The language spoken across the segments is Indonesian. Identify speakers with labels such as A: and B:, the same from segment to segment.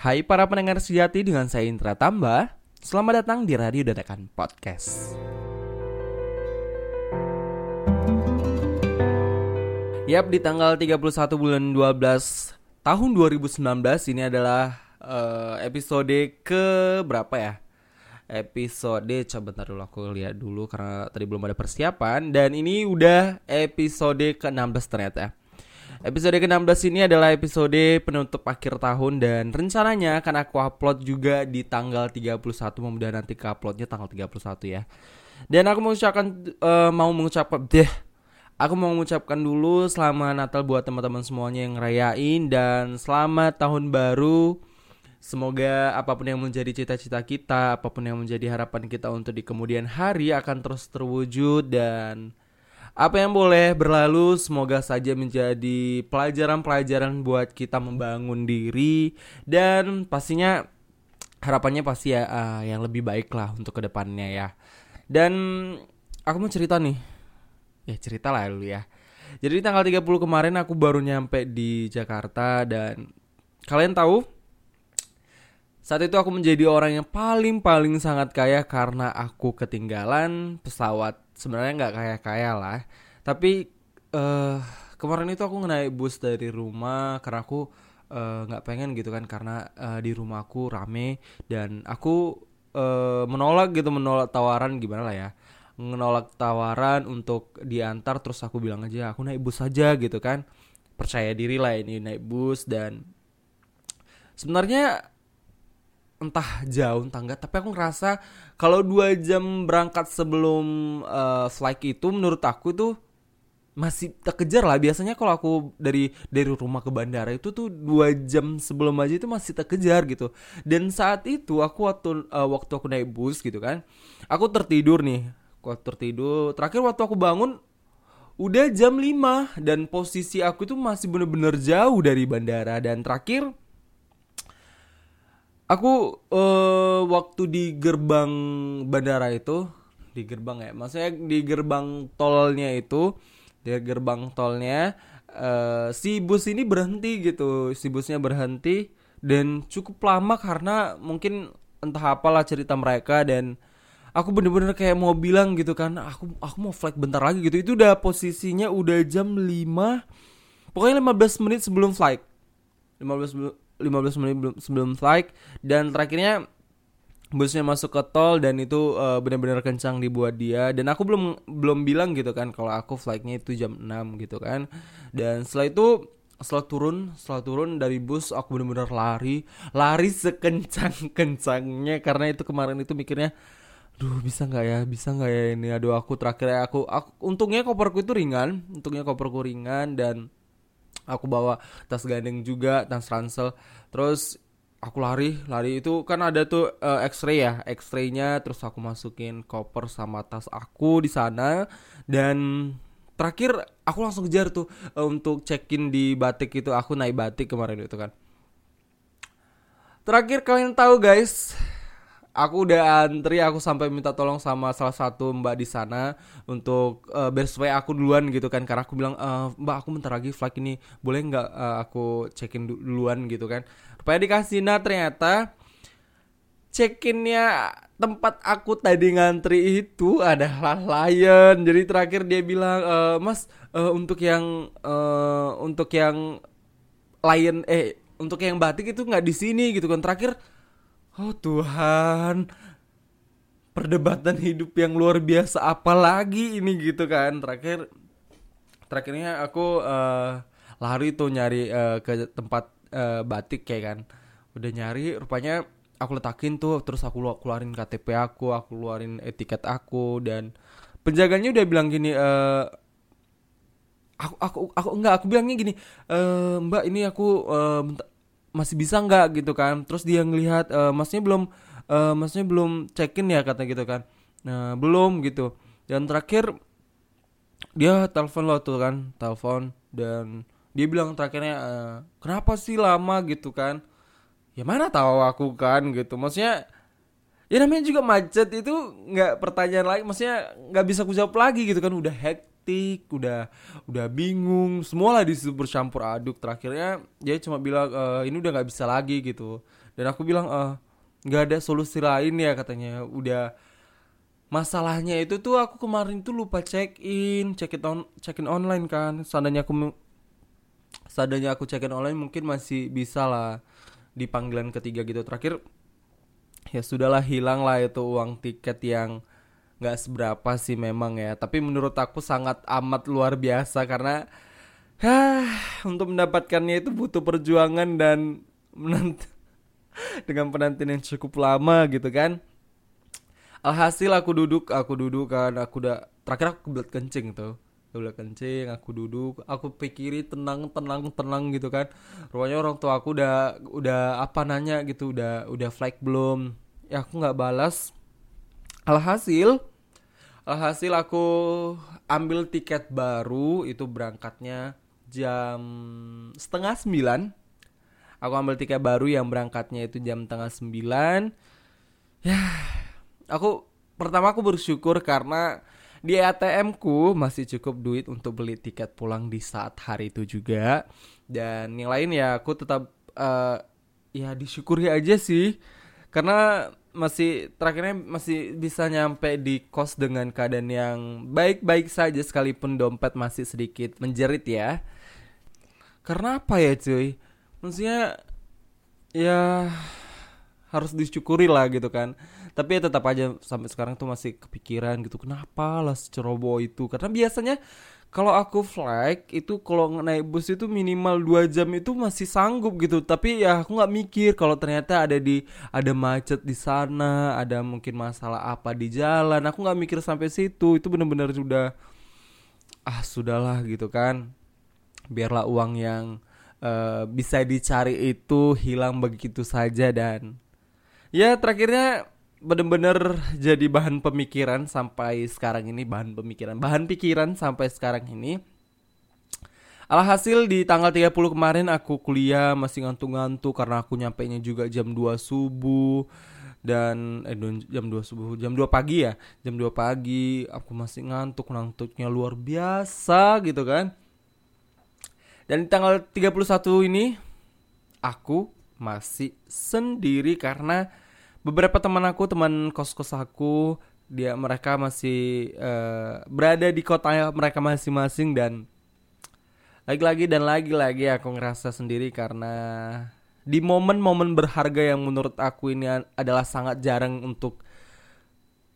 A: Hai para pendengar sejati dengan saya Indra Tamba Selamat datang di Radio Dadakan Podcast Yap, di tanggal 31 bulan 12 tahun 2019 ini adalah uh, episode ke berapa ya? Episode coba bentar dulu aku lihat dulu karena tadi belum ada persiapan dan ini udah episode ke-16 ternyata. Episode ke-16 ini adalah episode penutup akhir tahun dan rencananya akan aku upload juga di tanggal 31 mudah nanti ke uploadnya tanggal 31 ya. Dan aku mengucapkan uh, mau mengucapkan deh Aku mau mengucapkan dulu selamat Natal buat teman-teman semuanya yang ngerayain dan selamat tahun baru. Semoga apa pun yang menjadi cita-cita kita, apa pun yang menjadi harapan kita untuk di kemudian hari akan terus terwujud dan apa yang boleh berlalu semoga saja menjadi pelajaran-pelajaran buat kita membangun diri dan pastinya harapannya pasti ya uh, yang lebih baik lah untuk ke depannya ya. Dan aku mau cerita nih ya cerita lah dulu ya. Jadi tanggal 30 kemarin aku baru nyampe di Jakarta dan kalian tahu saat itu aku menjadi orang yang paling paling sangat kaya karena aku ketinggalan pesawat. Sebenarnya nggak kaya kaya lah, tapi uh, kemarin itu aku naik bus dari rumah karena aku eh, nggak uh, pengen gitu kan karena uh, di rumahku rame dan aku uh, menolak gitu menolak tawaran gimana lah ya menolak tawaran untuk diantar terus aku bilang aja aku naik bus saja gitu kan. Percaya diri lah ini naik bus dan sebenarnya entah jauh entah enggak tapi aku ngerasa kalau dua jam berangkat sebelum uh, flight itu menurut aku tuh masih terkejar lah. Biasanya kalau aku dari dari rumah ke bandara itu tuh dua jam sebelum aja itu masih terkejar gitu. Dan saat itu aku waktu uh, waktu aku naik bus gitu kan aku tertidur nih. Kuat tertidur terakhir waktu aku bangun udah jam 5 dan posisi aku itu masih bener-bener jauh dari bandara. Dan terakhir aku uh, waktu di gerbang bandara itu di gerbang ya maksudnya di gerbang tolnya itu di gerbang tolnya uh, si bus ini berhenti gitu si busnya berhenti dan cukup lama karena mungkin entah apalah cerita mereka dan aku bener-bener kayak mau bilang gitu kan aku aku mau flight bentar lagi gitu. Itu udah posisinya udah jam 5 pokoknya 15 menit sebelum flight. 15 15 menit sebelum flight. Dan terakhirnya busnya masuk ke tol dan itu uh, benar-benar kencang dibuat dia. Dan aku belum belum bilang gitu kan kalau aku flightnya itu jam 6 gitu kan. Dan setelah itu setelah turun setelah turun dari bus aku benar-benar lari. Lari sekencang kencangnya karena itu kemarin itu mikirnya Duh bisa nggak ya? Bisa nggak ya ini? Aduh aku terakhir ya aku, aku untungnya koperku itu ringan untungnya koperku ringan dan aku bawa tas gandeng juga tas ransel. Terus aku lari lari itu kan ada tuh uh, X-ray ya X-raynya. Terus aku masukin koper sama tas aku di sana. Dan terakhir aku langsung kejar tuh uh, untuk check in di batik itu. Aku naik batik kemarin itu kan. Terakhir kalian tahu guys aku udah antri aku sampai minta tolong sama salah satu mbak di sana untuk uh, beres aku duluan gitu kan. Karena aku bilang e, mbak aku bentar lagi flight ini boleh nggak uh, aku check in duluan gitu kan? Rupanya dikasih nah ternyata check innya tempat aku tadi ngantri itu adalah Lion. Jadi terakhir dia bilang e, mas uh, untuk yang uh, untuk yang Lion eh untuk yang batik itu nggak di sini gitu kan. Terakhir Oh Tuhan, perdebatan hidup yang luar biasa apa lagi ini gitu kan. Terakhir terakhirnya aku uh, lari tuh nyari uh, ke tempat uh, batik kayak kan. Udah nyari rupanya aku letakin tuh terus aku keluarin KTP aku, aku keluarin etiket aku dan penjaganya udah bilang gini uh, aku aku aku enggak aku bilangnya gini e, mbak ini aku uh, masih bisa nggak gitu kan? Terus dia ngelihat uh, masnya belum uh, masnya belum check in ya kata gitu kan. Nah belum gitu. Dan terakhir dia telepon lo tuh kan telepon dan dia bilang terakhirnya uh, kenapa sih lama? gitu kan. Ya mana tahu aku kan gitu. Maksudnya ya namanya juga macet itu nggak pertanyaan lagi maksudnya nggak bisa aku jawab lagi gitu kan. Udah hack udah udah bingung. Semua lah di situ bercampur aduk. Terakhirnya dia cuma bilang e, ini udah nggak bisa lagi gitu. Dan aku bilang eh nggak ada solusi lain ya katanya. Udah masalahnya itu tuh aku kemarin tuh lupa check in check in on check in online kan. Seandainya aku seandainya aku check in online mungkin masih bisa lah di panggilan ketiga gitu. Terakhir ya sudahlah hilang lah itu uang tiket yang nggak seberapa sih memang ya. Tapi menurut aku sangat amat luar biasa karena ya untuk mendapatkannya itu butuh perjuangan dan menant dengan penantian yang cukup lama gitu kan. Alhasil aku duduk aku duduk kan aku udah terakhir aku kebelet kencing tuh. Kebelet kencing aku duduk aku pikiri tenang tenang tenang gitu kan. Rupanya orang tua aku udah udah apa nanya gitu udah udah flag belum. Ya aku nggak balas. Alhasil Alhasil aku ambil tiket baru itu berangkatnya jam setengah sembilan. Aku ambil tiket baru yang berangkatnya itu jam tengah sembilan. Ya, aku pertama aku bersyukur karena di ATM ku masih cukup duit untuk beli tiket pulang di saat hari itu juga. Dan yang lain ya aku tetap uh, ya disyukuri aja sih. Karena masih terakhirnya masih bisa nyampe di kos dengan keadaan yang baik-baik saja sekalipun dompet masih sedikit menjerit ya. Karena apa ya cuy? Maksudnya ya harus disyukuri lah gitu kan. Tapi ya tetap aja sampai sekarang tuh masih kepikiran gitu. Kenapa lah ceroboh itu? Karena biasanya kalau aku flight itu kalau naik bus itu minimal dua jam itu masih sanggup gitu. Tapi ya aku nggak mikir kalau ternyata ada di ada macet di sana ada mungkin masalah apa di jalan. Aku nggak mikir sampai situ. Itu benar-benar sudah ah sudahlah gitu kan. Biarlah uang yang uh, bisa dicari itu hilang begitu saja dan ya terakhirnya bener-bener jadi bahan pemikiran sampai sekarang ini bahan pemikiran bahan pikiran sampai sekarang ini. Alhasil di tanggal 30 kemarin aku kuliah masih ngantuk-ngantuk karena aku nyampe nya juga jam 2 subuh. Dan eh jam 2 subuh jam 2 pagi ya? Jam 2 pagi aku masih ngantuk ngantuknya luar biasa gitu kan. Dan di tanggal 31 ini aku masih sendiri karena beberapa teman aku teman kos kos aku dia mereka masih uh, berada di kota mereka masing-masing dan lagi-lagi dan lagi-lagi aku ngerasa sendiri karena di momen-momen berharga yang menurut aku ini adalah sangat jarang untuk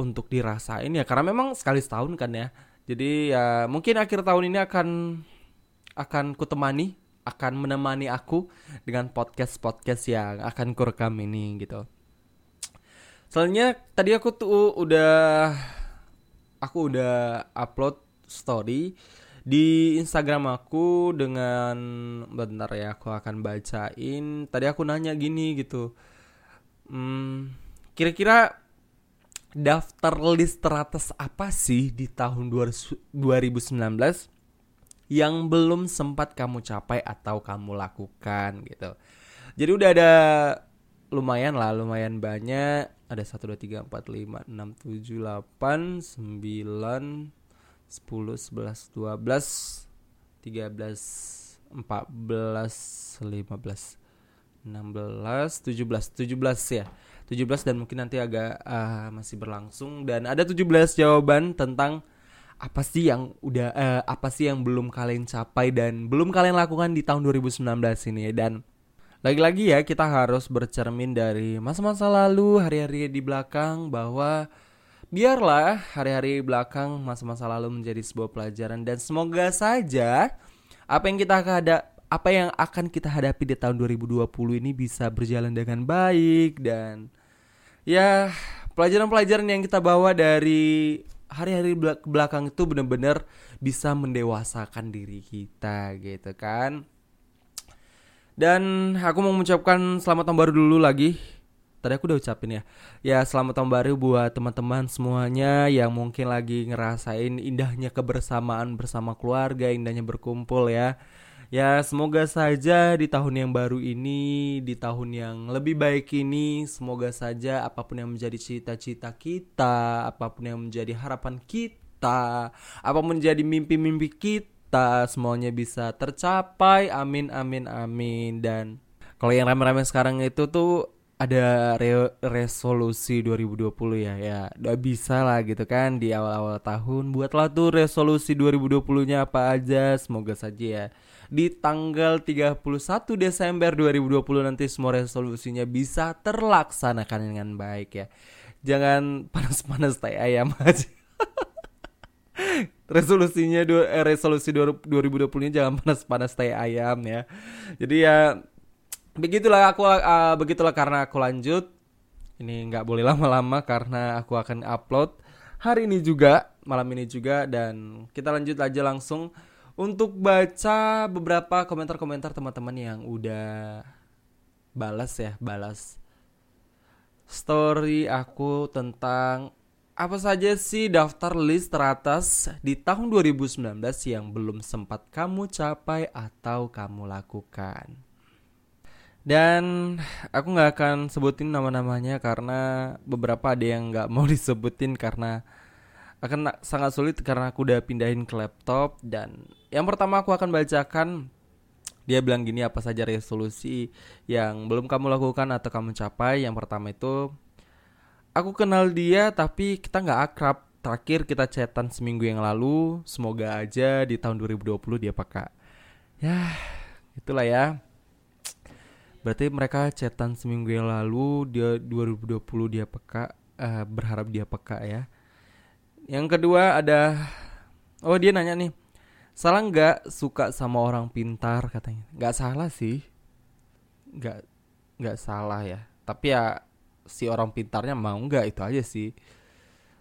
A: untuk dirasain ya. Karena memang sekali setahun kan ya. Jadi ya mungkin akhir tahun ini akan akan kutemani akan menemani aku dengan podcast podcast yang akan kurekam ini gitu Soalnya tadi aku tuh udah aku udah upload story di Instagram aku dengan bentar ya aku akan bacain. Tadi aku nanya gini gitu. Hmm, kira-kira daftar list teratas apa sih di tahun 2019 yang belum sempat kamu capai atau kamu lakukan gitu. Jadi udah ada lumayan lah, lumayan banyak ada 1 2 3 4 5 6 7 8 9 10 11 12 13 14 15 16 17 17 ya. 17 dan mungkin nanti agak uh, masih berlangsung. Dan ada 17 jawaban tentang apa sih yang udah uh, apa sih yang belum kalian capai dan belum kalian lakukan di tahun 2019 ini. Dan lagi-lagi ya kita harus bercermin dari masa-masa lalu, hari-hari di belakang bahwa biarlah hari-hari belakang masa-masa lalu menjadi sebuah pelajaran dan semoga saja apa yang kita ada apa yang akan kita hadapi di tahun 2020 ini bisa berjalan dengan baik dan ya pelajaran-pelajaran yang kita bawa dari hari-hari belakang itu benar-benar bisa mendewasakan diri kita gitu kan. Dan aku mau mengucapkan selamat tahun baru dulu lagi. Tadi aku udah ucapin ya. Ya selamat tahun baru buat teman-teman semuanya yang mungkin lagi ngerasain indahnya kebersamaan bersama keluarga, indahnya berkumpul ya. Ya semoga saja di tahun yang baru ini, di tahun yang lebih baik ini, semoga saja apa pun yang menjadi cita-cita kita, apa pun yang menjadi harapan kita kita. Apa menjadi mimpi-mimpi kita semuanya bisa tercapai. Amin amin amin. Dan kalau yang rame-rame sekarang itu tuh ada re resolusi 2020 ya ya. Udah bisa lah gitu kan di awal-awal tahun. Buatlah tuh resolusi 2020 nya apa aja semoga saja ya. Di tanggal 31 Desember 2020 nanti semua resolusinya bisa terlaksanakan dengan baik ya. Jangan panas-panas tai ayam aja resolusinya dua eh, resolusi 2020 nya jangan panas-panas tai ayam ya. Jadi ya begitulah aku uh, begitulah karena aku lanjut. Ini nggak boleh lama-lama karena aku akan upload hari ini juga malam ini juga dan kita lanjut aja langsung untuk baca beberapa komentar-komentar teman-teman yang udah balas ya balas story aku tentang apa saja sih daftar list teratas di tahun 2019 yang belum sempat kamu capai atau kamu lakukan. Dan aku nggak akan sebutin nama-namanya karena beberapa ada yang nggak mau disebutin karena akan sangat sulit karena aku udah pindahin ke laptop dan yang pertama aku akan bacakan dia bilang gini apa saja resolusi yang belum kamu lakukan atau kamu capai. Yang pertama itu aku kenal dia tapi kita nggak akrab. Terakhir kita chatan seminggu yang lalu. Semoga aja di tahun 2020 dia pakai. Ya, itulah ya. Berarti mereka chatan seminggu yang lalu dia 2020 dia peka uh, berharap dia peka ya. Yang kedua ada oh dia nanya nih. Salah nggak suka sama orang pintar katanya. Nggak salah sih. Nggak nggak salah ya. Tapi ya si orang pintarnya mau nggak itu aja sih.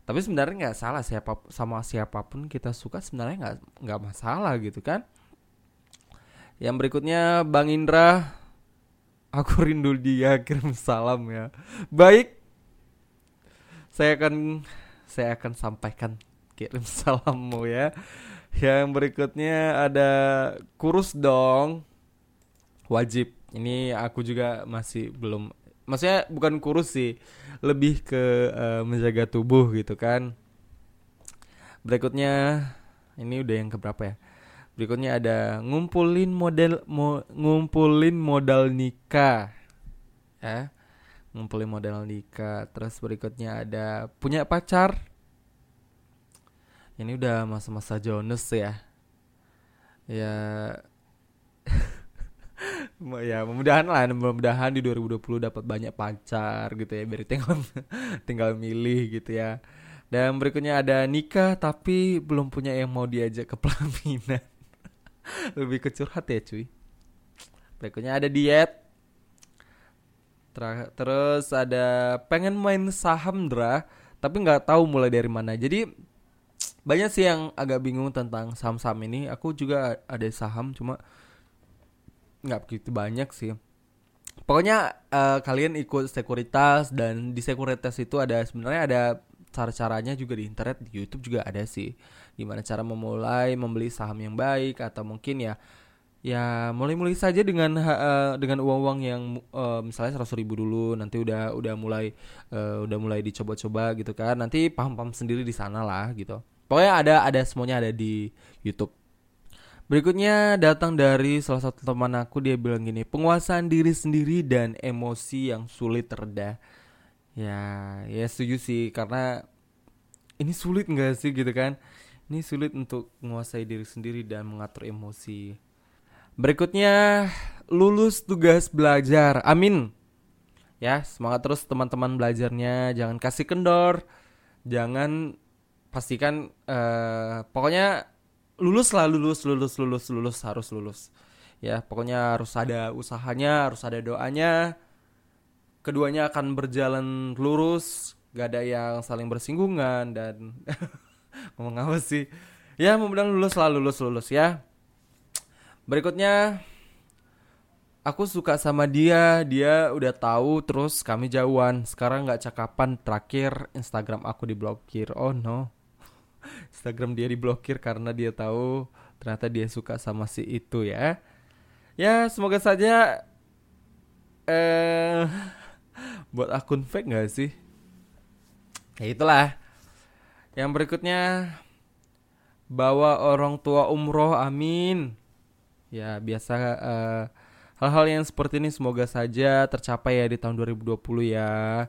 A: Tapi sebenarnya nggak salah siapa sama siapa pun kita suka sebenarnya nggak nggak masalah gitu kan. Yang berikutnya Bang Indra Aku rindu dia kirim salam ya. Baik. Saya akan saya akan sampaikan kirim salammu ya. Yang berikutnya ada kurus dong. Wajib. Ini aku juga masih belum maksudnya bukan kurus sih, lebih ke uh, menjaga tubuh gitu kan. Berikutnya ini udah yang keberapa ya? Berikutnya ada ngumpulin model mo, ngumpulin modal nikah. Ya. Ngumpulin modal nikah. Terus berikutnya ada punya pacar. Ini udah masa-masa Jonas ya. Ya ya mudah-mudahan lah mudah-mudahan di 2020 dapat banyak pacar gitu ya biar tinggal tinggal milih gitu ya. Dan berikutnya ada nikah tapi belum punya yang mau diajak ke pelaminan. Lebih ke curhat ya cuy. Berikutnya ada diet. Ter terus ada pengen main saham dra tapi nggak tahu mulai dari mana. Jadi banyak sih yang agak bingung tentang saham-saham ini. Aku juga ada saham cuma nggak begitu banyak sih. Pokoknya uh, kalian ikut sekuritas dan di sekuritas itu ada sebenarnya ada cara-caranya juga di internet di YouTube juga ada sih. Gimana cara memulai membeli saham yang baik atau mungkin ya ya mulai-mulai saja dengan uh, dengan uang-uang yang uh, misalnya seratus ribu dulu nanti udah udah mulai uh, udah mulai dicoba-coba gitu kan. Nanti paham-paham sendiri di sana lah gitu. Pokoknya ada ada semuanya ada di YouTube berikutnya datang dari salah satu teman aku dia bilang gini penguasaan diri sendiri dan emosi yang sulit reda ya ya setuju sih karena ini sulit nggak sih gitu kan ini sulit untuk menguasai diri sendiri dan mengatur emosi. Berikutnya, lulus tugas belajar. Amin. Ya, semangat terus teman-teman belajarnya. Jangan kasih kendor. Jangan pastikan uh, pokoknya lulus lah lulus lulus lulus lulus harus lulus. Ya, pokoknya harus ada usahanya, harus ada doanya. Keduanya akan berjalan lurus, gak ada yang saling bersinggungan dan ngomong apa sih? Ya mudah-mudahan lulus lah lulus lulus ya. Berikutnya aku suka sama dia dia udah tahu terus kami jauhan. Sekarang nggak cakapan terakhir Instagram aku diblokir. Oh no Instagram dia diblokir karena dia tahu ternyata dia suka sama si itu ya. Ya semoga saja eh buat akun fake nggak sih? Ya itulah. Yang berikutnya bawa orang tua umroh amin. Ya biasa uh, hal-hal yang seperti ini semoga saja tercapai ya di tahun 2020 ya.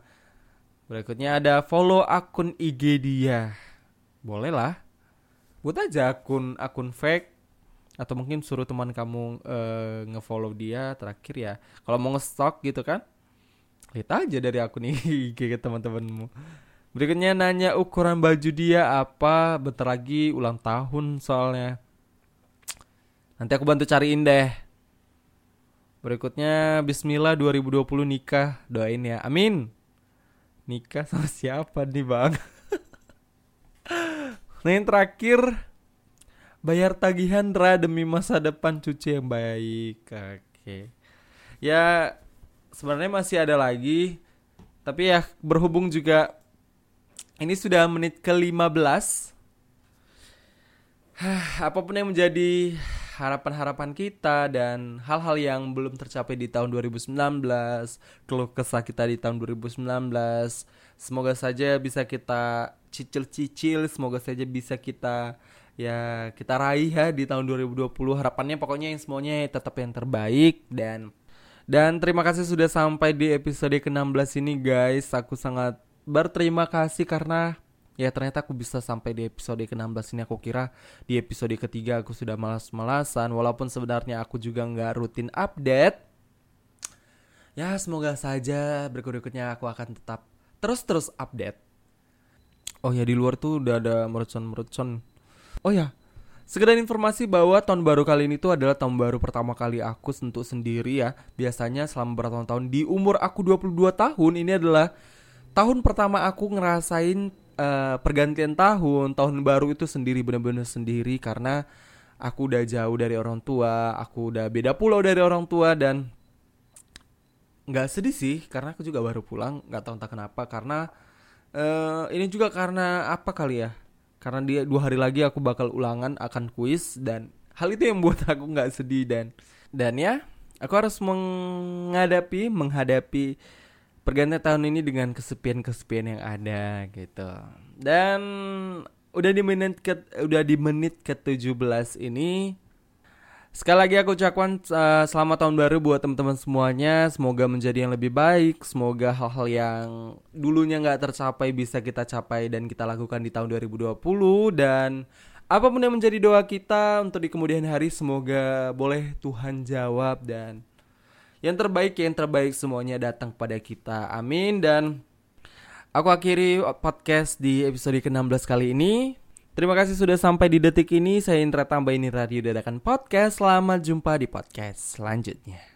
A: Berikutnya ada follow akun IG dia boleh lah buat aja akun akun fake atau mungkin suruh teman kamu uh, ngefollow dia terakhir ya. Kalau mau ngestok gitu kan lihat aja dari akun IG ke teman-temanmu. Berikutnya nanya ukuran baju dia apa Bentar lagi ulang tahun soalnya. Nanti aku bantu cariin deh. Berikutnya Bismillah 2020 nikah. Doain ya. Amin. Nikah sama siapa nih bang Nah yang terakhir Bayar tagihan Ra demi masa depan cuci yang baik Oke Ya sebenarnya masih ada lagi Tapi ya berhubung juga ini sudah menit ke-15. Apa pun yang menjadi harapan-harapan kita dan hal-hal yang belum tercapai di tahun 2019, keluh kesah kita di tahun 2019, semoga saja bisa kita cicil-cicil, semoga saja bisa kita ya kita raih ya di tahun 2020. Harapannya pokoknya yang semuanya tetap yang terbaik dan dan terima kasih sudah sampai di episode ke-16 ini guys. Aku sangat berterima kasih karena ya ternyata aku bisa sampai di episode ke-16 ini aku kira di episode ketiga aku sudah malas-malasan walaupun sebenarnya aku juga nggak rutin update ya semoga saja berikut-berikutnya aku akan tetap terus-terus update oh ya di luar tuh udah ada mercon-mercon oh ya Sekedar informasi bahwa tahun baru kali ini tuh adalah tahun baru pertama kali aku sentuh sendiri ya. Biasanya selama bertahun-tahun di umur aku 22 tahun ini adalah tahun pertama aku ngerasain uh, pergantian tahun, tahun baru itu sendiri bener-bener sendiri karena aku udah jauh dari orang tua, aku udah beda pulau dari orang tua dan nggak sedih sih karena aku juga baru pulang, nggak tahu entah kenapa karena uh, ini juga karena apa kali ya? Karena dia dua hari lagi aku bakal ulangan akan kuis dan hal itu yang buat aku nggak sedih dan dan ya aku harus menghadapi menghadapi pergantian tahun ini dengan kesepian-kesepian yang ada gitu. Dan udah di menit ke udah di menit ke-17 ini Sekali lagi aku ucapkan uh, selamat tahun baru buat teman-teman semuanya. Semoga menjadi yang lebih baik. Semoga hal-hal yang dulunya nggak tercapai bisa kita capai dan kita lakukan di tahun 2020. Dan apa pun yang menjadi doa kita untuk di kemudian hari, semoga boleh Tuhan jawab dan yang terbaik yang terbaik semuanya datang pada kita. Amin dan aku akhiri podcast di episode ke-16 kali ini. Terima kasih sudah sampai di detik ini. Saya Indra Tambah ini Radio Dadakan Podcast. Selamat jumpa di podcast selanjutnya.